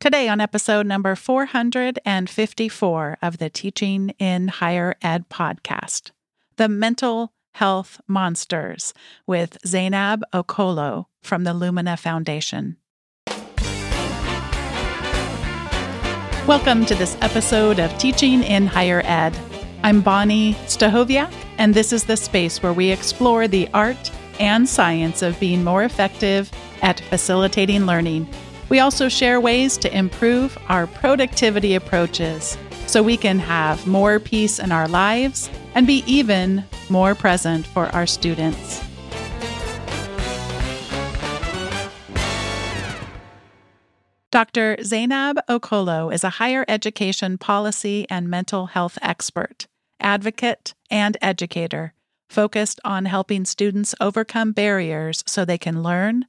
Today, on episode number 454 of the Teaching in Higher Ed podcast, the mental health monsters with Zainab Okolo from the Lumina Foundation. Welcome to this episode of Teaching in Higher Ed. I'm Bonnie Stachowiak, and this is the space where we explore the art and science of being more effective at facilitating learning we also share ways to improve our productivity approaches so we can have more peace in our lives and be even more present for our students. Dr. Zainab Okolo is a higher education policy and mental health expert, advocate, and educator focused on helping students overcome barriers so they can learn,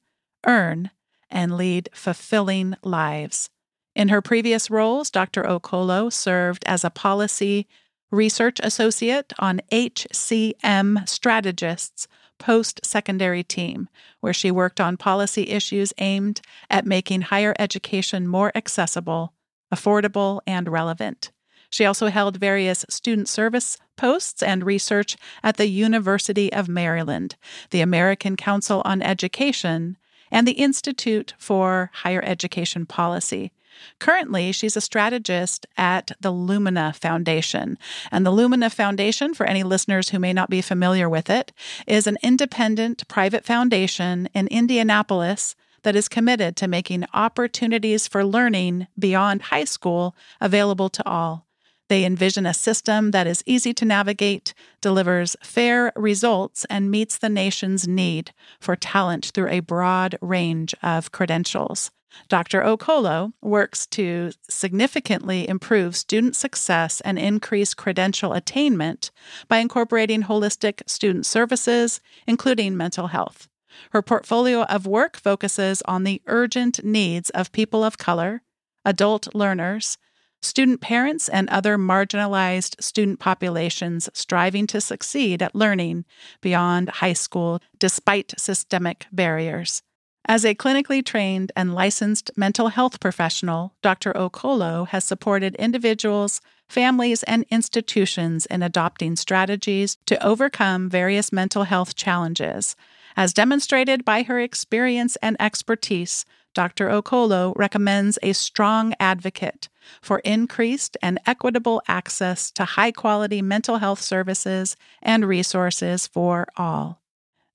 earn, and lead fulfilling lives. In her previous roles, Dr. Okolo served as a policy research associate on HCM Strategists post secondary team, where she worked on policy issues aimed at making higher education more accessible, affordable, and relevant. She also held various student service posts and research at the University of Maryland, the American Council on Education, and the Institute for Higher Education Policy. Currently, she's a strategist at the Lumina Foundation. And the Lumina Foundation, for any listeners who may not be familiar with it, is an independent private foundation in Indianapolis that is committed to making opportunities for learning beyond high school available to all. They envision a system that is easy to navigate, delivers fair results, and meets the nation's need for talent through a broad range of credentials. Dr. Okolo works to significantly improve student success and increase credential attainment by incorporating holistic student services, including mental health. Her portfolio of work focuses on the urgent needs of people of color, adult learners, student parents, and other marginalized student populations striving to succeed at learning beyond high school despite systemic barriers. As a clinically trained and licensed mental health professional, Dr. Okolo has supported individuals, families, and institutions in adopting strategies to overcome various mental health challenges. As demonstrated by her experience and expertise, Dr. Okolo recommends a strong advocate for increased and equitable access to high quality mental health services and resources for all.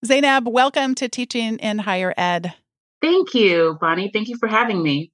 Zainab, welcome to Teaching in Higher Ed. Thank you, Bonnie. Thank you for having me.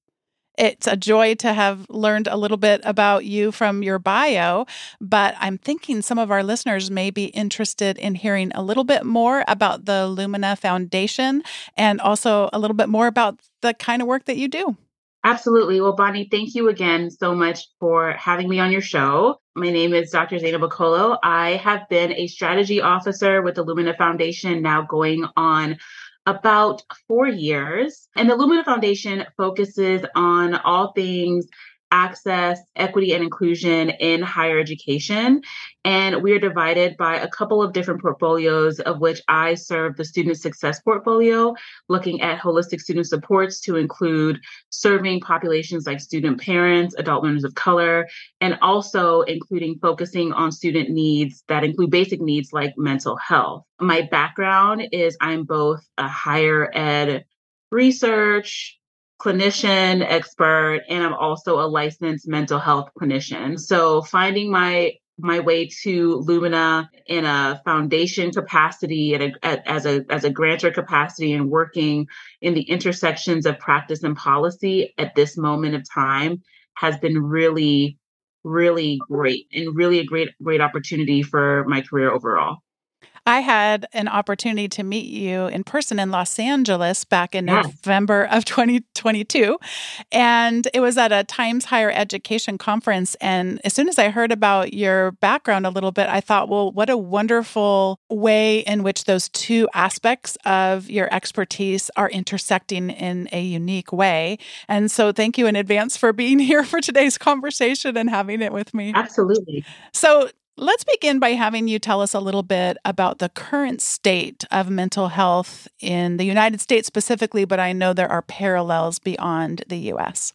It's a joy to have learned a little bit about you from your bio, but I'm thinking some of our listeners may be interested in hearing a little bit more about the Lumina Foundation and also a little bit more about the kind of work that you do. Absolutely. Well, Bonnie, thank you again so much for having me on your show. My name is Dr. Zainab Okolo. I have been a strategy officer with the Lumina Foundation now going on about four years. And the Lumina Foundation focuses on all things access, equity, and inclusion in higher education. And we are divided by a couple of different portfolios, of which I serve the student success portfolio, looking at holistic student supports to include serving populations like student parents, adult learners of color, and also including focusing on student needs that include basic needs like mental health. My background is I'm both a higher ed research, clinician expert and I'm also a licensed mental health clinician. So finding my my way to Lumina in a foundation capacity and as a as a grantor capacity and working in the intersections of practice and policy at this moment of time has been really really great and really a great great opportunity for my career overall. I had an opportunity to meet you in person in Los Angeles back in yeah. November of 2022. And it was at a Times Higher Education conference. And as soon as I heard about your background a little bit, I thought, well, what a wonderful way in which those two aspects of your expertise are intersecting in a unique way. And so thank you in advance for being here for today's conversation and having it with me. Absolutely. So Let's begin by having you tell us a little bit about the current state of mental health in the United States specifically, but I know there are parallels beyond the US.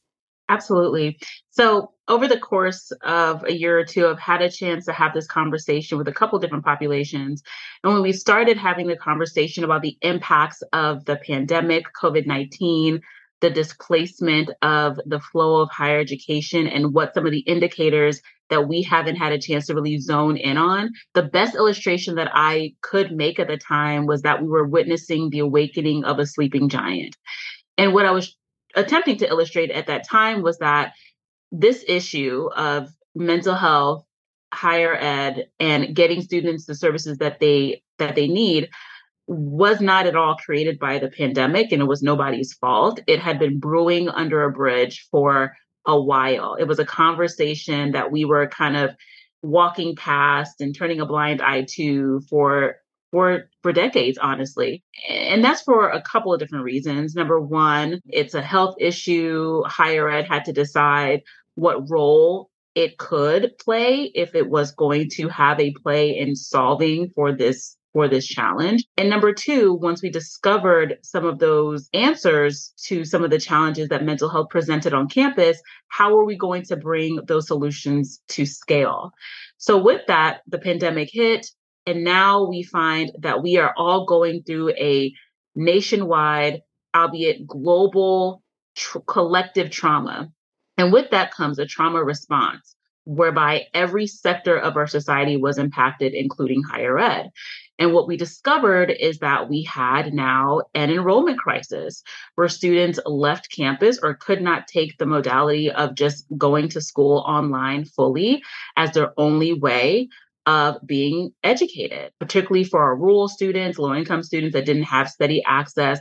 Absolutely. So, over the course of a year or two, I've had a chance to have this conversation with a couple different populations. And when we started having the conversation about the impacts of the pandemic, COVID 19, the displacement of the flow of higher education, and what some of the indicators that we haven't had a chance to really zone in on, the best illustration that I could make at the time was that we were witnessing the awakening of a sleeping giant. And what I was attempting to illustrate at that time was that this issue of mental health higher ed and getting students the services that they that they need was not at all created by the pandemic and it was nobody's fault. It had been brewing under a bridge for a while. It was a conversation that we were kind of walking past and turning a blind eye to for for for decades honestly. And that's for a couple of different reasons. Number one it's a health issue. Higher ed had to decide what role it could play if it was going to have a play in solving for this for this challenge. And number two, once we discovered some of those answers to some of the challenges that mental health presented on campus, how are we going to bring those solutions to scale? So with that, the pandemic hit, and now we find that we are all going through a nationwide, albeit global, tr- collective trauma. And with that comes a trauma response, whereby every sector of our society was impacted, including higher ed. And what we discovered is that we had now an enrollment crisis where students left campus or could not take the modality of just going to school online fully as their only way of being educated, particularly for our rural students, low income students that didn't have steady access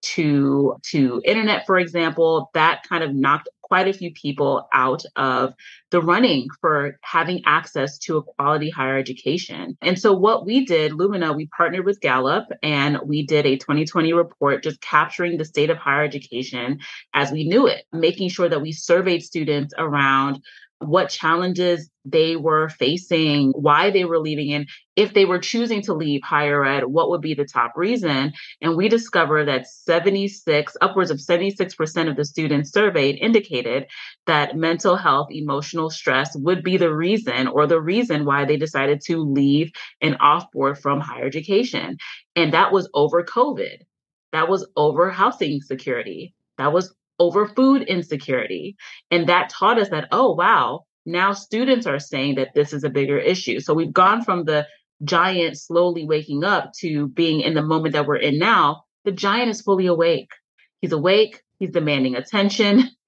to to internet for example. That kind of knocked quite a few people out of the running for having access to a quality higher education. And so, what we did, Lumina, we partnered with Gallup and we did a 2020 report just capturing the state of higher education as we knew it, making sure that we surveyed students around what challenges they were facing, why they were leaving, and if they were choosing to leave higher ed, what would be the top reason? And we discovered that 76, upwards of 76% of the students surveyed indicated that mental health, emotional stress would be the reason or the reason why they decided to leave and offboard from higher education. And that was over COVID. That was over housing security. That was over food insecurity. And that taught us that, oh, wow, now students are saying that this is a bigger issue. So we've gone from the giant slowly waking up to being in the moment that we're in now. The giant is fully awake. He's awake, he's demanding attention.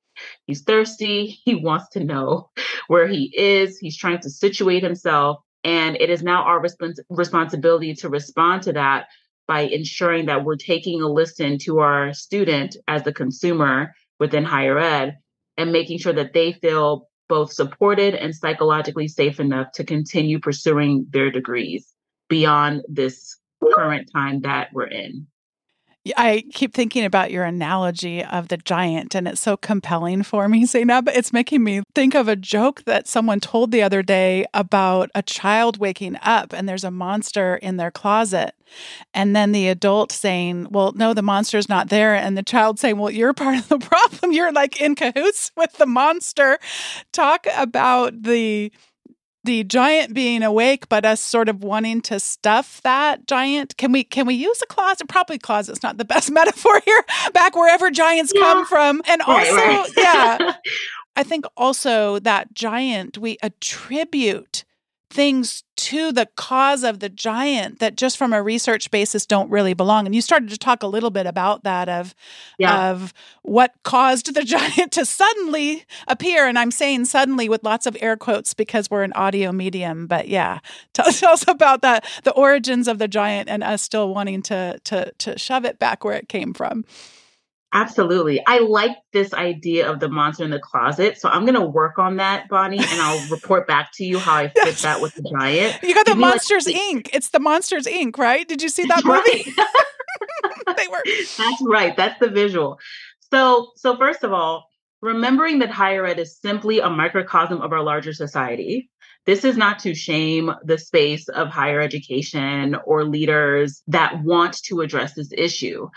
He's thirsty. He wants to know where he is. He's trying to situate himself. And it is now our respons- responsibility to respond to that by ensuring that we're taking a listen to our student as the consumer within higher ed and making sure that they feel both supported and psychologically safe enough to continue pursuing their degrees beyond this current time that we're in. I keep thinking about your analogy of the giant, and it's so compelling for me, Zainab. It's making me think of a joke that someone told the other day about a child waking up and there's a monster in their closet. And then the adult saying, Well, no, the monster's not there. And the child saying, Well, you're part of the problem. You're like in cahoots with the monster. Talk about the the giant being awake but us sort of wanting to stuff that giant can we can we use a closet probably closet's not the best metaphor here back wherever giants yeah. come from and also right, right. yeah i think also that giant we attribute things to the cause of the giant that just from a research basis don't really belong. And you started to talk a little bit about that of yeah. of what caused the giant to suddenly appear. And i'm saying suddenly with lots of air quotes because we're an audio medium but yeah tell, tell us about that the origins of the giant and us still wanting to to to shove it back where it came from Absolutely. I like this idea of the monster in the closet. So I'm going to work on that, Bonnie, and I'll report back to you how I fit that with the giant. You got the Monsters like- Inc. It's the Monsters Inc., right? Did you see that movie? they were. That's right. That's the visual. So, so first of all, remembering that higher ed is simply a microcosm of our larger society. This is not to shame the space of higher education or leaders that want to address this issue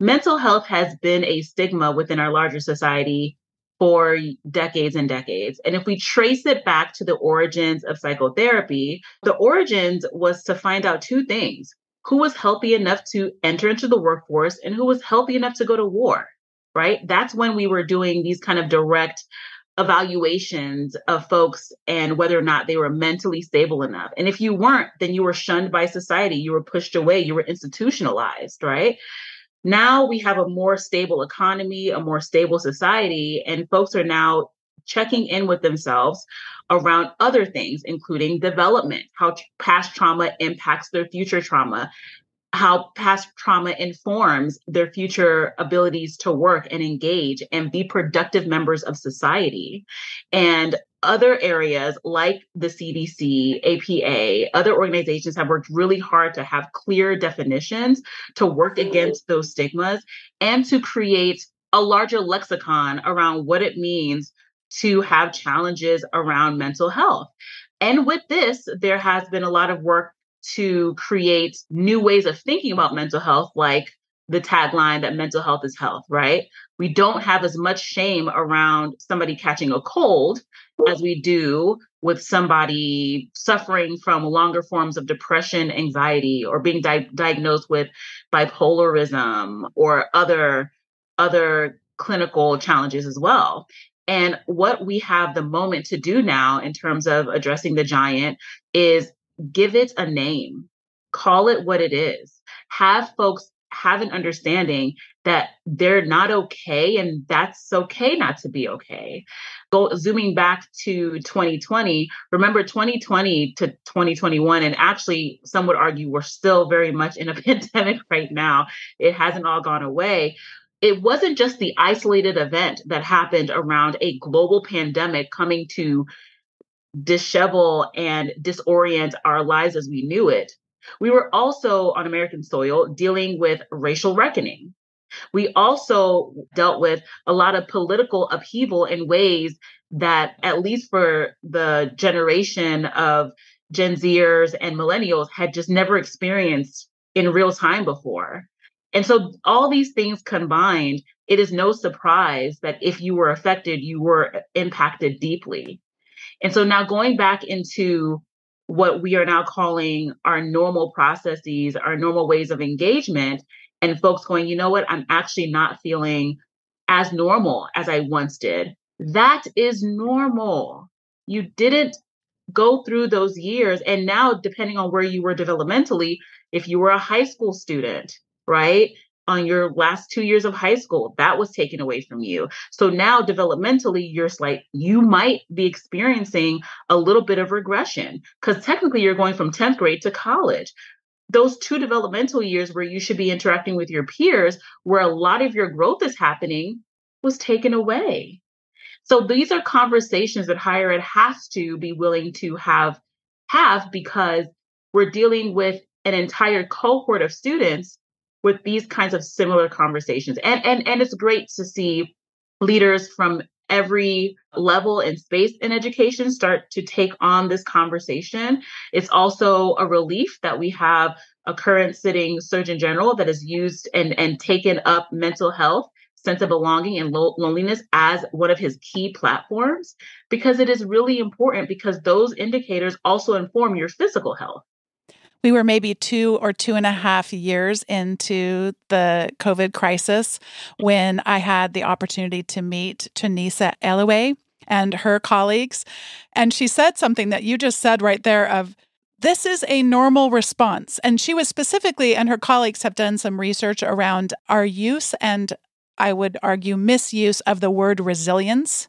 mental health has been a stigma within our larger society for decades and decades. And if we trace it back to the origins of psychotherapy, the origins was to find out two things who was healthy enough to enter into the workforce and who was healthy enough to go to war, right? That's when we were doing these kind of direct evaluations of folks and whether or not they were mentally stable enough. And if you weren't, then you were shunned by society, you were pushed away, you were institutionalized, right? Now we have a more stable economy, a more stable society, and folks are now checking in with themselves around other things, including development, how past trauma impacts their future trauma, how past trauma informs their future abilities to work and engage and be productive members of society. And other areas like the CDC, APA, other organizations have worked really hard to have clear definitions to work against those stigmas and to create a larger lexicon around what it means to have challenges around mental health. And with this, there has been a lot of work to create new ways of thinking about mental health, like the tagline that mental health is health, right? We don't have as much shame around somebody catching a cold as we do with somebody suffering from longer forms of depression, anxiety, or being di- diagnosed with bipolarism or other other clinical challenges as well. And what we have the moment to do now in terms of addressing the giant is give it a name, call it what it is, have folks have an understanding that they're not okay and that's okay not to be okay. Go zooming back to 2020, remember 2020 to 2021 and actually some would argue we're still very much in a pandemic right now. It hasn't all gone away it wasn't just the isolated event that happened around a global pandemic coming to dishevel and disorient our lives as we knew it. We were also on American soil dealing with racial reckoning. We also dealt with a lot of political upheaval in ways that, at least for the generation of Gen Zers and millennials, had just never experienced in real time before. And so, all these things combined, it is no surprise that if you were affected, you were impacted deeply. And so, now going back into what we are now calling our normal processes, our normal ways of engagement, and folks going, you know what, I'm actually not feeling as normal as I once did. That is normal. You didn't go through those years. And now, depending on where you were developmentally, if you were a high school student, right? On your last two years of high school, that was taken away from you. So now, developmentally, you're like, you might be experiencing a little bit of regression because technically you're going from 10th grade to college. Those two developmental years where you should be interacting with your peers, where a lot of your growth is happening, was taken away. So these are conversations that higher ed has to be willing to have have because we're dealing with an entire cohort of students with these kinds of similar conversations. And and and it's great to see leaders from every level and space in education start to take on this conversation. It's also a relief that we have a current sitting surgeon general that has used and and taken up mental health sense of belonging and lo- loneliness as one of his key platforms because it is really important because those indicators also inform your physical health we were maybe two or two and a half years into the COVID crisis when I had the opportunity to meet Tunisa Eliwe and her colleagues. And she said something that you just said right there of, this is a normal response. And she was specifically, and her colleagues have done some research around our use and I would argue misuse of the word resilience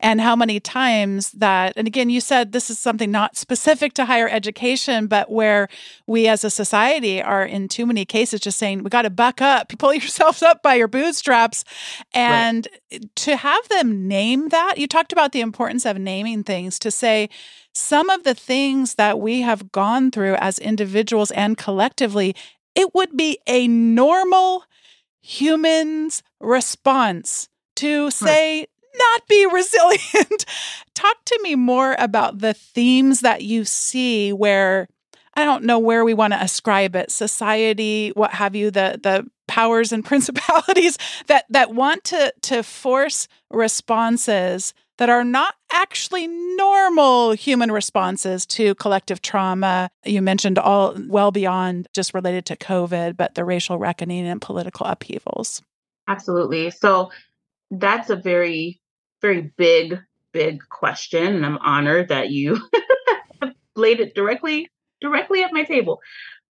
and how many times that and again you said this is something not specific to higher education but where we as a society are in too many cases just saying we got to buck up. Pull yourselves up by your bootstraps. And right. to have them name that you talked about the importance of naming things to say some of the things that we have gone through as individuals and collectively it would be a normal human's response to say not be resilient. Talk to me more about the themes that you see where I don't know where we want to ascribe it, society, what have you, the the powers and principalities that that want to to force responses that are not actually normal human responses to collective trauma. You mentioned all well beyond just related to COVID, but the racial reckoning and political upheavals. Absolutely. So that's a very, very big, big question. And I'm honored that you laid it directly, directly at my table.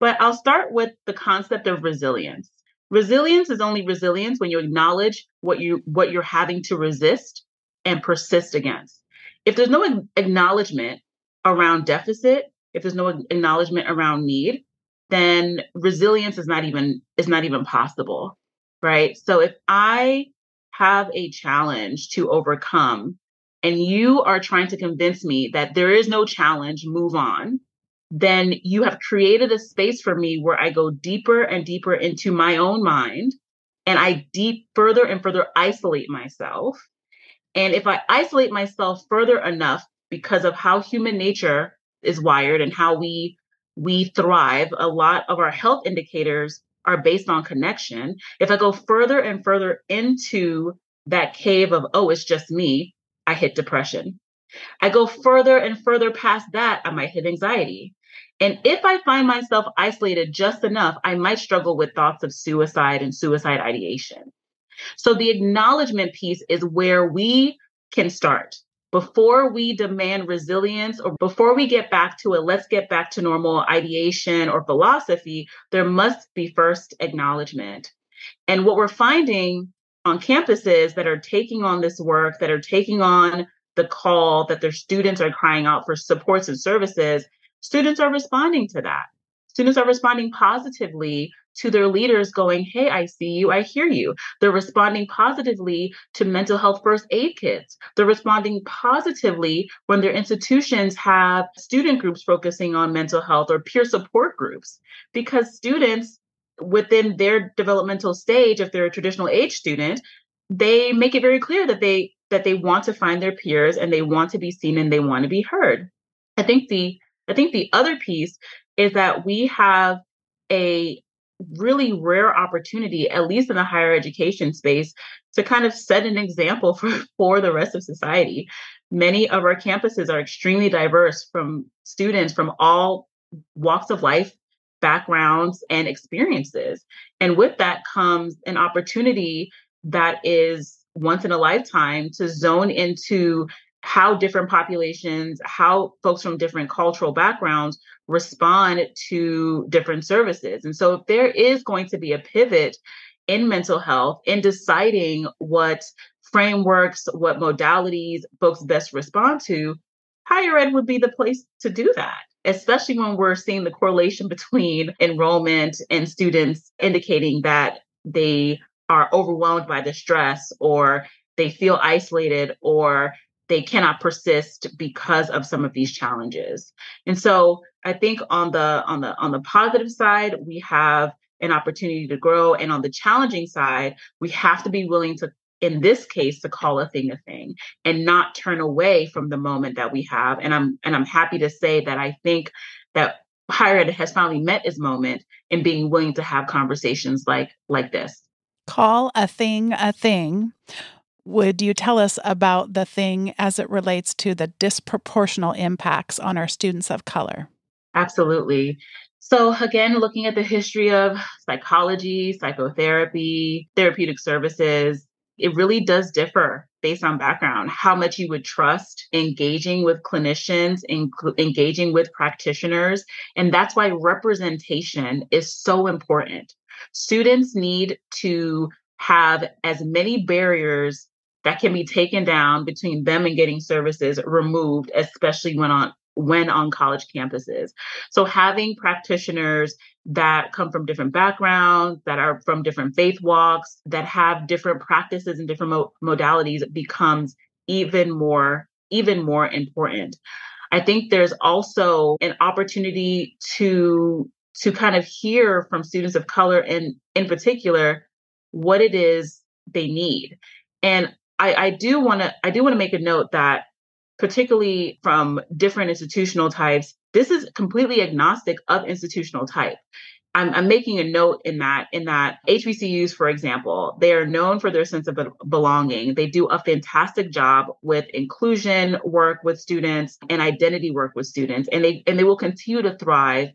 But I'll start with the concept of resilience. Resilience is only resilience when you acknowledge what you what you're having to resist and persist against. If there's no acknowledgement around deficit, if there's no acknowledgement around need, then resilience is not even is not even possible, right? So if I have a challenge to overcome and you are trying to convince me that there is no challenge, move on, then you have created a space for me where I go deeper and deeper into my own mind and I deep further and further isolate myself. And if I isolate myself further enough because of how human nature is wired and how we we thrive, a lot of our health indicators are based on connection. If I go further and further into that cave of, oh, it's just me, I hit depression. I go further and further past that, I might hit anxiety. And if I find myself isolated just enough, I might struggle with thoughts of suicide and suicide ideation. So the acknowledgement piece is where we can start. Before we demand resilience or before we get back to a let's get back to normal ideation or philosophy, there must be first acknowledgement. And what we're finding on campuses that are taking on this work, that are taking on the call that their students are crying out for supports and services, students are responding to that. Students are responding positively to their leaders, going, Hey, I see you, I hear you. They're responding positively to mental health first aid kits. They're responding positively when their institutions have student groups focusing on mental health or peer support groups, because students within their developmental stage, if they're a traditional age student, they make it very clear that they that they want to find their peers and they want to be seen and they want to be heard. I think the I think the other piece is that we have a really rare opportunity, at least in the higher education space, to kind of set an example for, for the rest of society. Many of our campuses are extremely diverse from students from all walks of life, backgrounds, and experiences. And with that comes an opportunity that is once in a lifetime to zone into how different populations, how folks from different cultural backgrounds respond to different services. And so, if there is going to be a pivot in mental health in deciding what frameworks, what modalities folks best respond to, higher ed would be the place to do that. Especially when we're seeing the correlation between enrollment and students indicating that they are overwhelmed by the stress or they feel isolated or they cannot persist because of some of these challenges. And so I think on the on the on the positive side, we have an opportunity to grow. And on the challenging side, we have to be willing to, in this case, to call a thing a thing and not turn away from the moment that we have. And I'm and I'm happy to say that I think that higher ed has finally met its moment in being willing to have conversations like like this. Call a thing a thing. Would you tell us about the thing as it relates to the disproportional impacts on our students of color? Absolutely. So, again, looking at the history of psychology, psychotherapy, therapeutic services, it really does differ based on background, how much you would trust engaging with clinicians, engaging with practitioners. And that's why representation is so important. Students need to have as many barriers that can be taken down between them and getting services removed, especially when on when on college campuses. So having practitioners that come from different backgrounds, that are from different faith walks, that have different practices and different mo- modalities becomes even more even more important. I think there's also an opportunity to to kind of hear from students of color and in particular what it is they need. And I, I do want to I do want to make a note that particularly from different institutional types, this is completely agnostic of institutional type. I'm, I'm, making a note in that in that HBCUs, for example, they are known for their sense of belonging. They do a fantastic job with inclusion work with students and identity work with students, and they and they will continue to thrive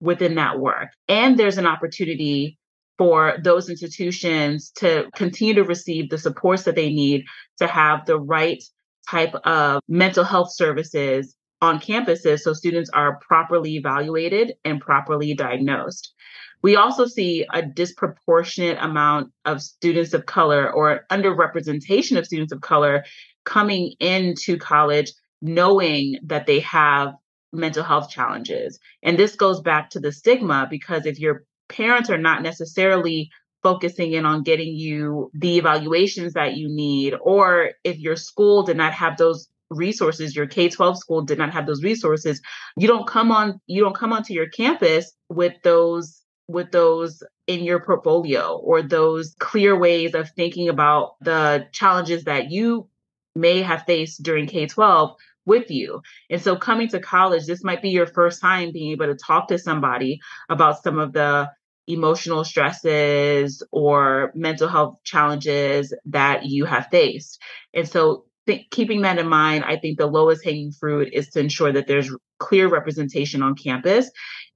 within that work. And there's an opportunity for those institutions to continue to receive the supports that they need to have the right type of mental health services on campuses so students are properly evaluated and properly diagnosed. We also see a disproportionate amount of students of color or underrepresentation of students of color coming into college knowing that they have mental health challenges. And this goes back to the stigma because if your parents are not necessarily focusing in on getting you the evaluations that you need, or if your school did not have those resources your k-12 school did not have those resources you don't come on you don't come onto your campus with those with those in your portfolio or those clear ways of thinking about the challenges that you may have faced during K 12 with you. And so coming to college, this might be your first time being able to talk to somebody about some of the emotional stresses or mental health challenges that you have faced. And so th- keeping that in mind, I think the lowest hanging fruit is to ensure that there's clear representation on campus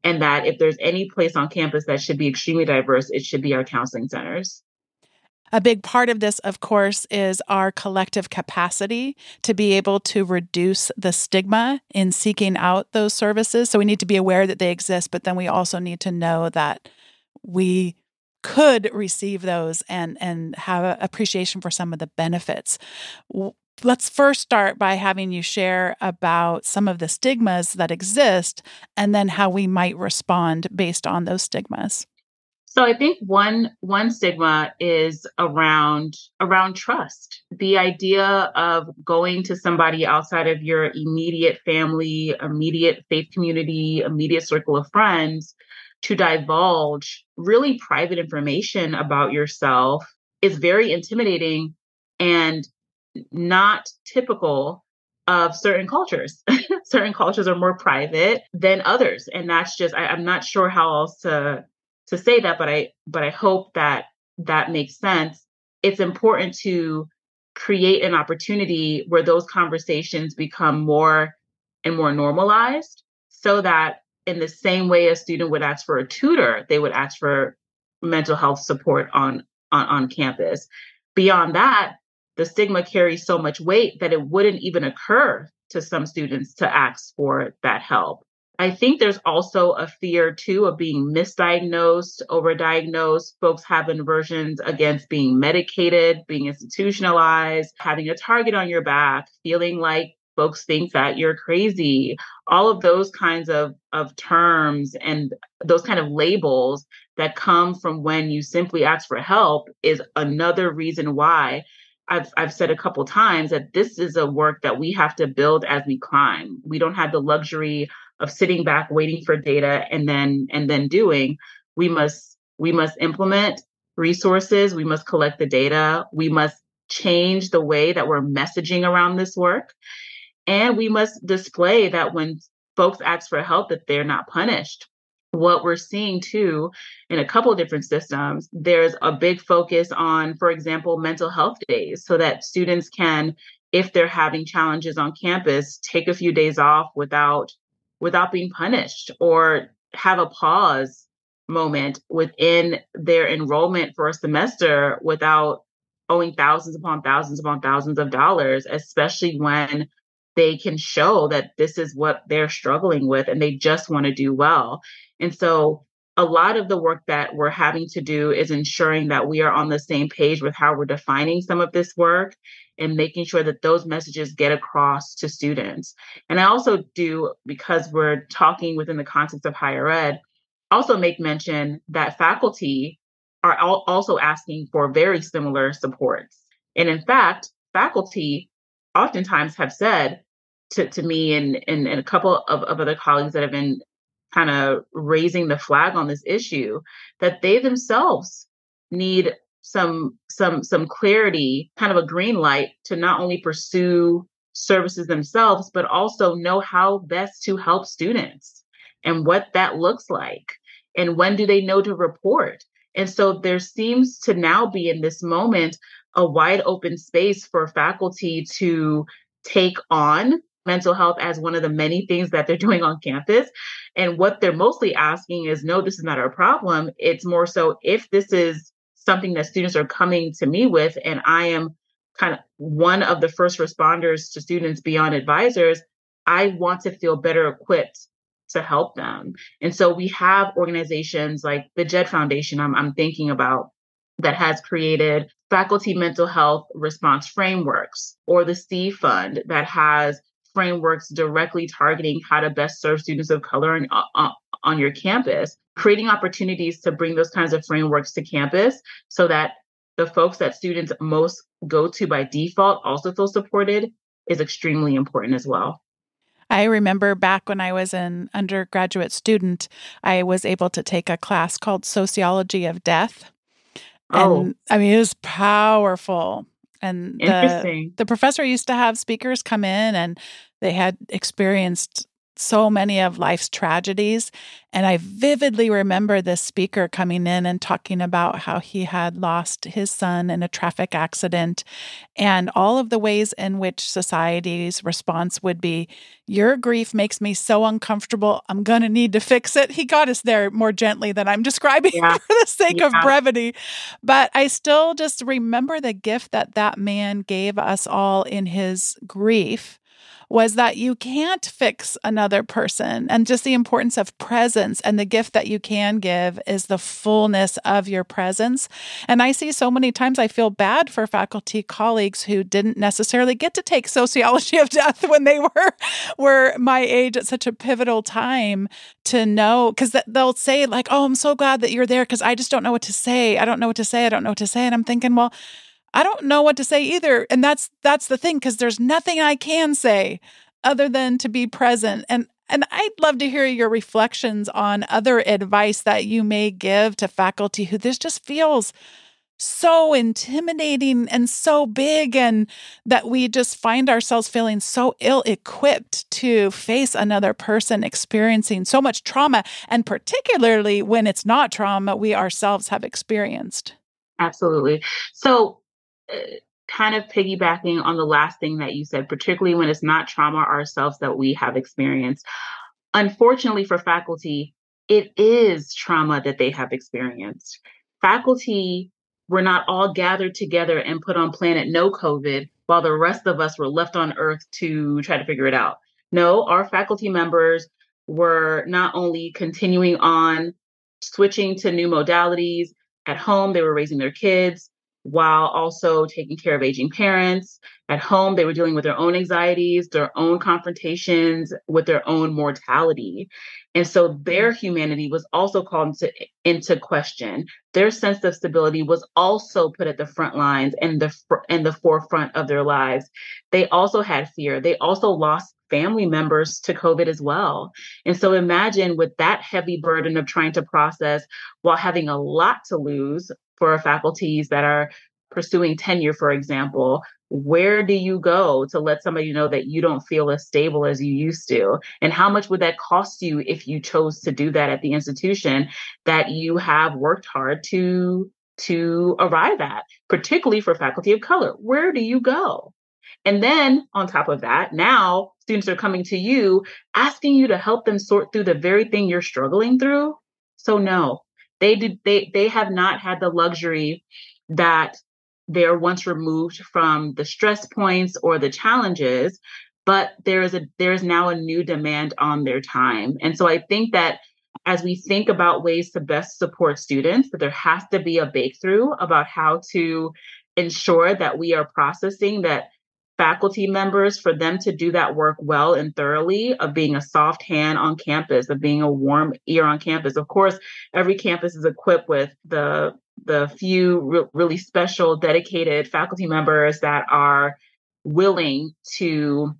and that if there's any place on campus that should be extremely diverse, it should be our counseling centers. A big part of this, of course, is our collective capacity to be able to reduce the stigma in seeking out those services. So we need to be aware that they exist, but then we also need to know that we could receive those and and have appreciation for some of the benefits let's first start by having you share about some of the stigmas that exist and then how we might respond based on those stigmas. So I think one one stigma is around around trust. The idea of going to somebody outside of your immediate family, immediate faith community, immediate circle of friends to divulge really private information about yourself is very intimidating and not typical of certain cultures. certain cultures are more private than others, and that's just I, I'm not sure how else to to say that, but I but I hope that that makes sense. It's important to create an opportunity where those conversations become more and more normalized so that in the same way a student would ask for a tutor they would ask for mental health support on on, on campus beyond that the stigma carries so much weight that it wouldn't even occur to some students to ask for that help. I think there's also a fear too of being misdiagnosed, overdiagnosed, folks have aversions against being medicated, being institutionalized, having a target on your back, feeling like folks think that you're crazy. All of those kinds of, of terms and those kind of labels that come from when you simply ask for help is another reason why I've I've said a couple times that this is a work that we have to build as we climb. We don't have the luxury of sitting back waiting for data and then and then doing. We must we must implement resources, we must collect the data, we must change the way that we're messaging around this work. And we must display that when folks ask for help that they're not punished. What we're seeing too in a couple of different systems there's a big focus on for example mental health days so that students can if they're having challenges on campus take a few days off without without being punished or have a pause moment within their enrollment for a semester without owing thousands upon thousands upon thousands of dollars especially when they can show that this is what they're struggling with and they just want to do well. And so a lot of the work that we're having to do is ensuring that we are on the same page with how we're defining some of this work and making sure that those messages get across to students. And I also do, because we're talking within the context of higher ed, also make mention that faculty are also asking for very similar supports. And in fact, faculty oftentimes have said to, to me and, and, and a couple of, of other colleagues that have been kind of raising the flag on this issue that they themselves need some some some clarity kind of a green light to not only pursue services themselves but also know how best to help students and what that looks like and when do they know to report? And so there seems to now be in this moment a wide open space for faculty to take on mental health as one of the many things that they're doing on campus. And what they're mostly asking is no, this is not our problem. It's more so if this is something that students are coming to me with, and I am kind of one of the first responders to students beyond advisors, I want to feel better equipped to help them. And so we have organizations like the JED Foundation, I'm, I'm thinking about, that has created faculty mental health response frameworks, or the Steve Fund that has frameworks directly targeting how to best serve students of color on, uh, on your campus, creating opportunities to bring those kinds of frameworks to campus so that the folks that students most go to by default also feel supported is extremely important as well. I remember back when I was an undergraduate student, I was able to take a class called Sociology of Death. Oh. And I mean, it was powerful. And the, the professor used to have speakers come in and they had experienced so many of life's tragedies. And I vividly remember this speaker coming in and talking about how he had lost his son in a traffic accident and all of the ways in which society's response would be Your grief makes me so uncomfortable. I'm going to need to fix it. He got us there more gently than I'm describing yeah. for the sake yeah. of brevity. But I still just remember the gift that that man gave us all in his grief was that you can't fix another person. And just the importance of presence and the gift that you can give is the fullness of your presence. And I see so many times I feel bad for faculty colleagues who didn't necessarily get to take sociology of death when they were were my age at such a pivotal time to know because they'll say like, "Oh, I'm so glad that you're there because I just don't know what to say. I don't know what to say. I don't know what to say." And I'm thinking, well, I don't know what to say either. And that's that's the thing because there's nothing I can say other than to be present. And and I'd love to hear your reflections on other advice that you may give to faculty who this just feels so intimidating and so big, and that we just find ourselves feeling so ill equipped to face another person experiencing so much trauma, and particularly when it's not trauma we ourselves have experienced. Absolutely. So, kind of piggybacking on the last thing that you said, particularly when it's not trauma ourselves that we have experienced. Unfortunately for faculty, it is trauma that they have experienced. Faculty were not all gathered together and put on planet no COVID while the rest of us were left on earth to try to figure it out. No, our faculty members were not only continuing on switching to new modalities at home, they were raising their kids, while also taking care of aging parents. At home, they were dealing with their own anxieties, their own confrontations with their own mortality. And so their humanity was also called into, into question. Their sense of stability was also put at the front lines and the and the forefront of their lives. They also had fear. They also lost family members to COVID as well. And so imagine with that heavy burden of trying to process while having a lot to lose for faculties that are pursuing tenure, for example, where do you go to let somebody know that you don't feel as stable as you used to? And how much would that cost you if you chose to do that at the institution that you have worked hard to to arrive at, particularly for faculty of color? Where do you go? And then on top of that, now students are coming to you asking you to help them sort through the very thing you're struggling through. So no, they did they they have not had the luxury that they're once removed from the stress points or the challenges, but there is a there is now a new demand on their time. And so I think that as we think about ways to best support students, that there has to be a breakthrough about how to ensure that we are processing that faculty members for them to do that work well and thoroughly of being a soft hand on campus of being a warm ear on campus. Of course every campus is equipped with the the few re- really special dedicated faculty members that are willing to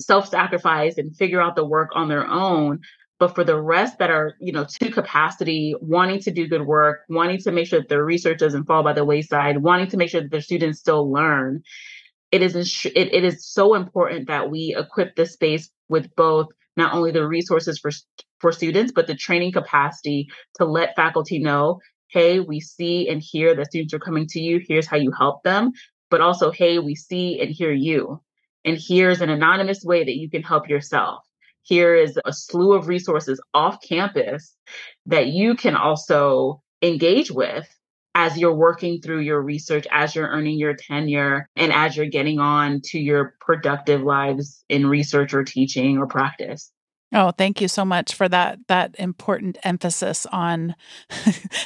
self-sacrifice and figure out the work on their own. But for the rest that are you know to capacity wanting to do good work wanting to make sure that their research doesn't fall by the wayside wanting to make sure that their students still learn it is it, it is so important that we equip the space with both not only the resources for for students, but the training capacity to let faculty know, hey, we see and hear that students are coming to you. Here's how you help them. But also, hey, we see and hear you. And here's an anonymous way that you can help yourself. Here is a slew of resources off campus that you can also engage with as you're working through your research, as you're earning your tenure, and as you're getting on to your productive lives in research or teaching or practice. Oh, thank you so much for that that important emphasis on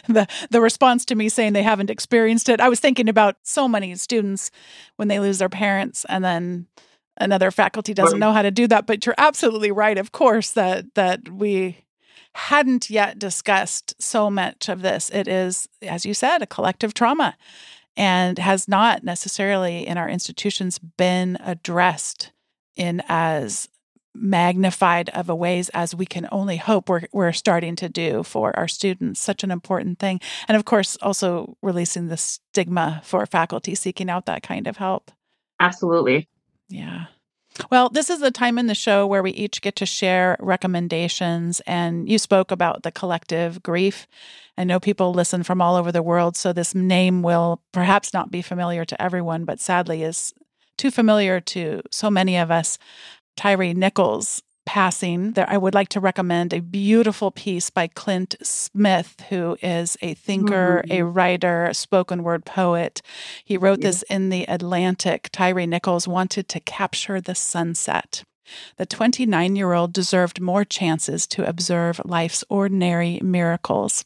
the the response to me saying they haven't experienced it. I was thinking about so many students when they lose their parents and then another faculty doesn't know how to do that, but you're absolutely right of course that that we hadn't yet discussed so much of this. It is as you said a collective trauma and has not necessarily in our institutions been addressed in as magnified of a ways as we can only hope we're, we're starting to do for our students. Such an important thing. And of course also releasing the stigma for faculty seeking out that kind of help. Absolutely. Yeah well, this is the time in the show where we each get to share recommendations. And you spoke about the collective grief. I know people listen from all over the world, so this name will perhaps not be familiar to everyone, but sadly is too familiar to so many of us. Tyre Nichols passing, there I would like to recommend a beautiful piece by Clint Smith, who is a thinker, mm-hmm. a writer, a spoken word poet. He wrote yeah. this in the Atlantic. Tyre Nichols wanted to capture the sunset. The 29 year old deserved more chances to observe life's ordinary miracles.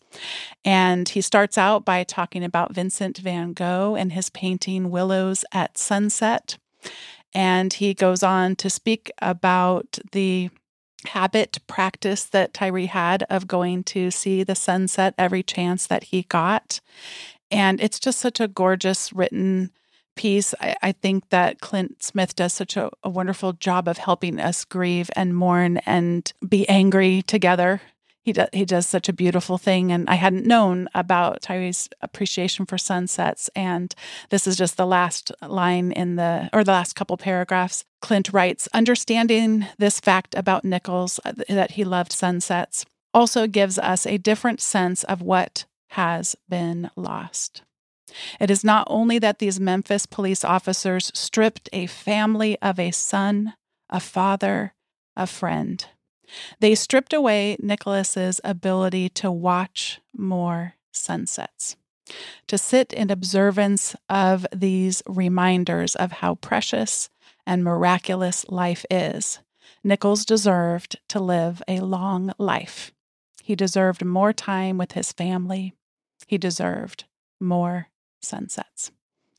And he starts out by talking about Vincent van Gogh and his painting Willows at Sunset. And he goes on to speak about the habit practice that Tyre had of going to see the sunset every chance that he got. And it's just such a gorgeous written piece. I, I think that Clint Smith does such a, a wonderful job of helping us grieve and mourn and be angry together he does he does such a beautiful thing and i hadn't known about Tyre's appreciation for sunsets and this is just the last line in the or the last couple paragraphs. Clint writes understanding this fact about nichols uh, that he loved sunsets also gives us a different sense of what has been lost. It is not only that these memphis police officers stripped a family of a son a father a friend they stripped away Nicholas's ability to watch more sunsets, to sit in observance of these reminders of how precious and miraculous life is. Nichols deserved to live a long life. He deserved more time with his family. He deserved more sunsets.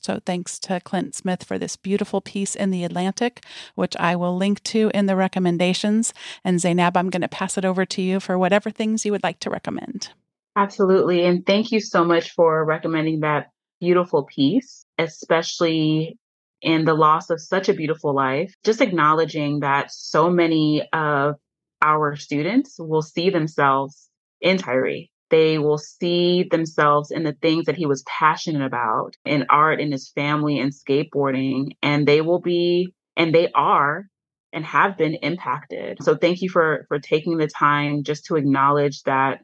So thanks to Clint Smith for this beautiful piece in the Atlantic, which I will link to in the recommendations. And Zainab, I'm going to pass it over to you for whatever things you would like to recommend. Absolutely. And thank you so much for recommending that beautiful piece, especially in the loss of such a beautiful life. Just acknowledging that so many of our students will see themselves in Tyre they will see themselves in the things that he was passionate about in art, in his family, and skateboarding. And they will be, and they are and have been impacted. So thank you for for taking the time just to acknowledge that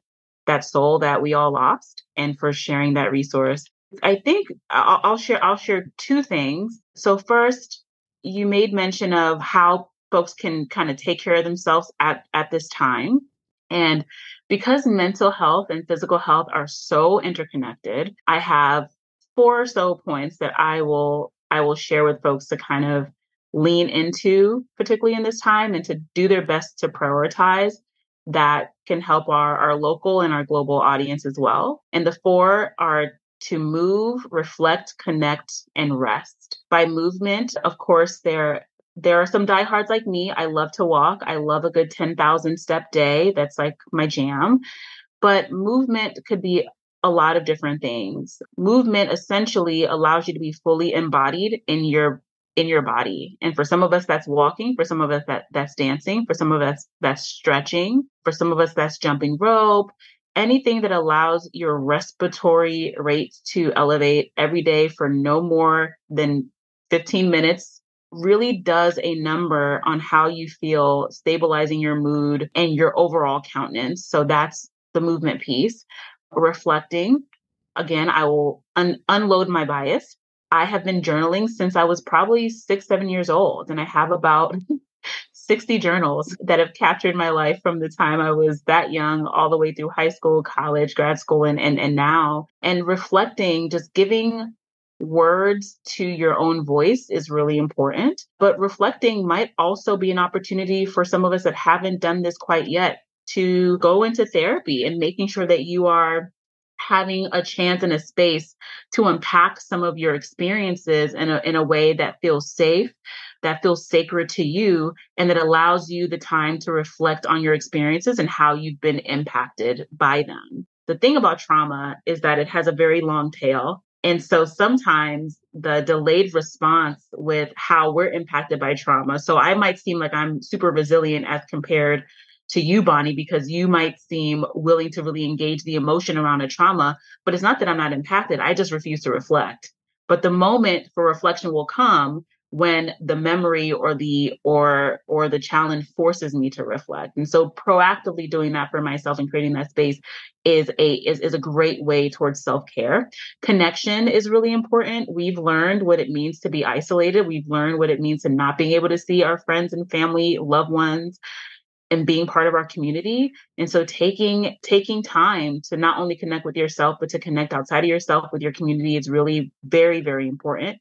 that soul that we all lost and for sharing that resource. I think I'll, I'll share I'll share two things. So first, you made mention of how folks can kind of take care of themselves at at this time. And because mental health and physical health are so interconnected, I have four or so points that I will I will share with folks to kind of lean into, particularly in this time, and to do their best to prioritize that can help our, our local and our global audience as well. And the four are to move, reflect, connect, and rest. By movement, of course, there there are some diehards like me. I love to walk. I love a good 10,000 step day. That's like my jam. But movement could be a lot of different things. Movement essentially allows you to be fully embodied in your in your body. And for some of us that's walking, for some of us that that's dancing, for some of us that's stretching, for some of us that's jumping rope, anything that allows your respiratory rate to elevate every day for no more than 15 minutes really does a number on how you feel, stabilizing your mood and your overall countenance. So that's the movement piece. Reflecting, again, I will un- unload my bias. I have been journaling since I was probably six, seven years old, and I have about mm-hmm. 60 journals that have captured my life from the time I was that young all the way through high school, college, grad school, and, and, and now. And reflecting, just giving words to your own voice is really important. But reflecting might also be an opportunity for some of us that haven't done this quite yet to go into therapy and making sure that you are having a chance and a space to unpack some of your experiences in a, in a way that feels safe, that feels sacred to you, and that allows you the time to reflect on your experiences and how you've been impacted by them. The thing about trauma is that it has a very long tail. And so sometimes the delayed response with how we're impacted by trauma. So I might seem like I'm super resilient as compared to you, Bonnie, because you might seem willing to really engage the emotion around a trauma. But it's not that I'm not impacted, I just refuse to reflect. But the moment for reflection will come when the memory or the or or the challenge forces me to reflect. And so proactively doing that for myself and creating that space is a is, is a great way towards self-care. Connection is really important. We've learned what it means to be isolated. We've learned what it means to not being able to see our friends and family loved ones and being part of our community. And so taking taking time to not only connect with yourself but to connect outside of yourself with your community is really very very important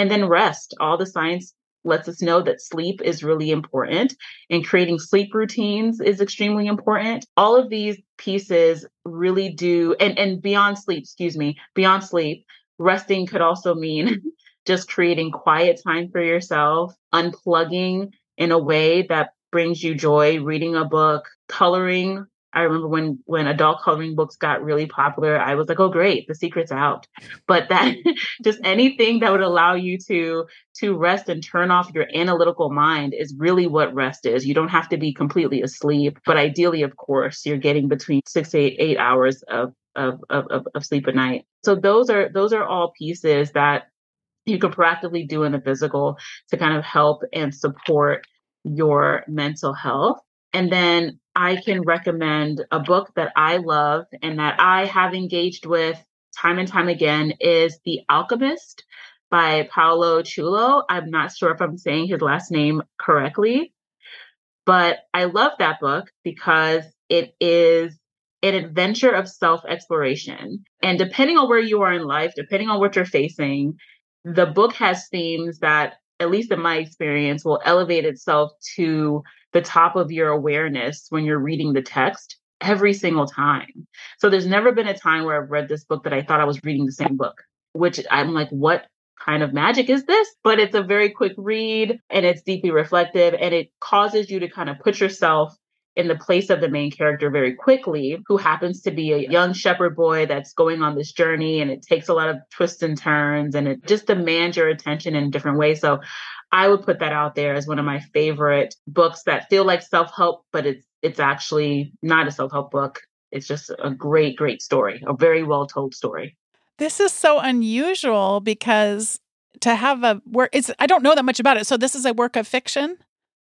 and then rest all the science lets us know that sleep is really important and creating sleep routines is extremely important all of these pieces really do and and beyond sleep excuse me beyond sleep resting could also mean just creating quiet time for yourself unplugging in a way that brings you joy, reading a book, coloring. I remember when when adult coloring books got really popular, I was like, "Oh, great, the secret's out." But that just anything that would allow you to to rest and turn off your analytical mind is really what rest is. You don't have to be completely asleep, but ideally, of course, you're getting between six to eight, eight hours of, of of of sleep a night. So those are those are all pieces that you can proactively do in the physical to kind of help and support your mental health. And then I can recommend a book that I love and that I have engaged with time and time again is The Alchemist by Paulo Coelho. I'm not sure if I'm saying his last name correctly, but I love that book because it is an adventure of self exploration. And depending on where you are in life, depending on what you're facing, the book has themes that at least in my experience, will elevate itself to the top of your awareness when you're reading the text every single time. So there's never been a time where I've read this book that I thought I was reading the same book, which I'm like, what kind of magic is this? But it's a very quick read and it's deeply reflective and it causes you to kind of put yourself in the place of the main character very quickly, who happens to be a young shepherd boy that's going on this journey. And it takes a lot of twists and turns and it just demands your attention in different ways. So I would put that out there as one of my favorite books that feel like self-help, but it's it's actually not a self-help book. It's just a great, great story, a very well told story. This is so unusual because to have a work it's I don't know that much about it. So this is a work of fiction?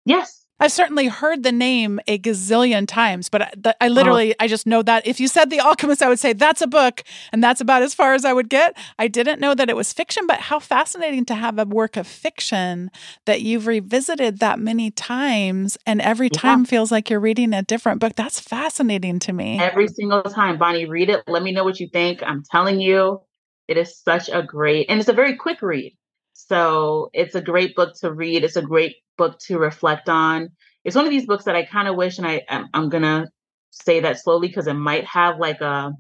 Yes. I've certainly heard the name a gazillion times, but I, I literally, oh. I just know that if you said The Alchemist, I would say that's a book, and that's about as far as I would get. I didn't know that it was fiction, but how fascinating to have a work of fiction that you've revisited that many times, and every yeah. time feels like you're reading a different book. That's fascinating to me. Every single time, Bonnie, read it. Let me know what you think. I'm telling you, it is such a great, and it's a very quick read. So it's a great book to read. It's a great book to reflect on. It's one of these books that I kind of wish, and I I'm, I'm gonna say that slowly because it might have like a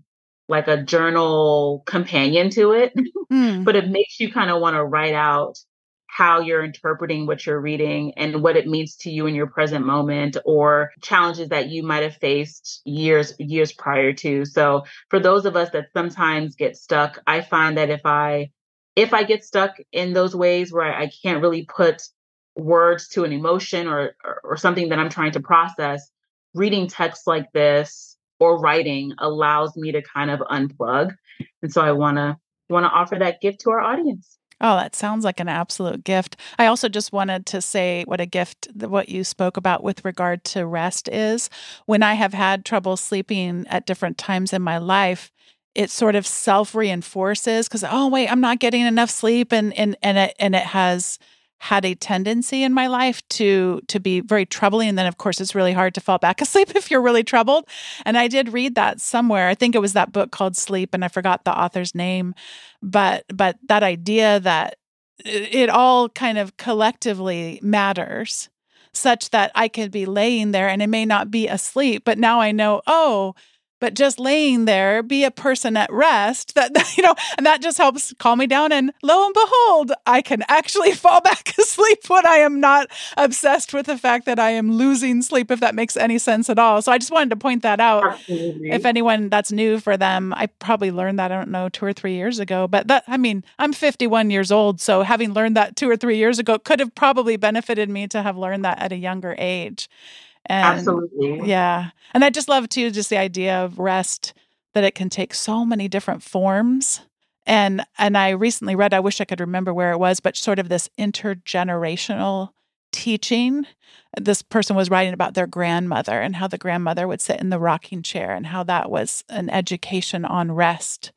like a journal companion to it, mm. but it makes you kind of want to write out how you're interpreting what you're reading and what it means to you in your present moment or challenges that you might have faced years years prior to so for those of us that sometimes get stuck i find that if i if i get stuck in those ways where i, can't really put words to an emotion or, or, or something that I'm trying to process, reading text like this or writing allows me to kind of unplug. And so I want to want to offer that gift to our audience. Oh, that sounds like an absolute gift. I also just wanted to say what a gift what you spoke about with regard to rest is. When I have had trouble sleeping at different times in my life, it sort of self reinforces because oh wait, I'm not getting enough sleep, and and and it and it has had a tendency in my life to to be very troubling and then of course it's really hard to fall back asleep if you're really troubled. And i did read that somewhere. I think it was that book called sleep and i forgot the author's name but but that idea that it all kind of collectively matters such that i could be laying there and it may not be asleep but now i know oh but just laying there be a person at rest that you know and that just helps calm me down. And lo and behold i can actually fall back asleep when i am not obsessed with the fact that i am losing sleep if that makes any sense at all. So i just wanted to point that out. Absolutely. if anyone that's new for them i probably learned that i don't know two or three years ago but that i mean i'm 51 years old so having learned that two or three years ago could have probably benefited me to have learned that at a younger age and, Absolutely. Yeah. And I just love too just the idea of rest that it can take so many different forms. And and I recently read, I wish I could remember where it was, but sort of this intergenerational teaching. This person was writing about their grandmother and how the grandmother would sit in the rocking chair and how that was an education on rest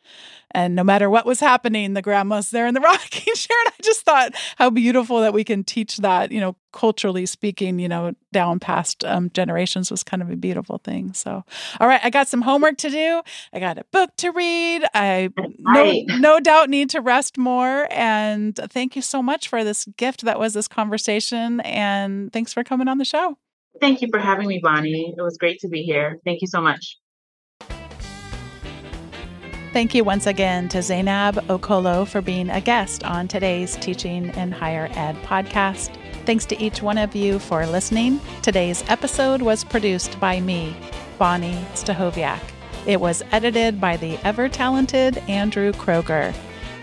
and no matter what was happening, the grandma's there in the rocking chair. And I just thought how beautiful that we can teach that, you know, culturally speaking, you know, down past um, generations was kind of a beautiful thing. So, all right, I got some homework to do. I got a book to read. I right. no, no doubt need to rest more. And thank you so much for this gift that was this conversation. And thanks for coming on the show. Thank you for having me, Bonnie. It was great to be here. Thank you so much. Thank you once again to Zainab Okolo for being a guest on today's Teaching in Higher Ed podcast. Thanks to each one of you for listening. Today's episode was produced by me, Bonnie Stachowiak. It was edited by the ever talented Andrew Kroger.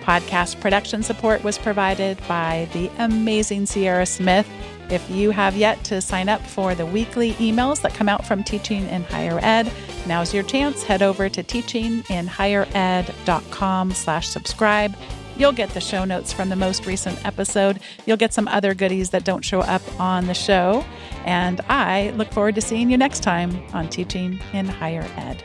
Podcast production support was provided by the amazing Sierra Smith if you have yet to sign up for the weekly emails that come out from Teaching in Higher Ed, now's your chance. Head over to teachinginhighered.com slash subscribe. You'll get the show notes from the most recent episode. You'll get some other goodies that don't show up on the show. And I look forward to seeing you next time on Teaching in Higher Ed.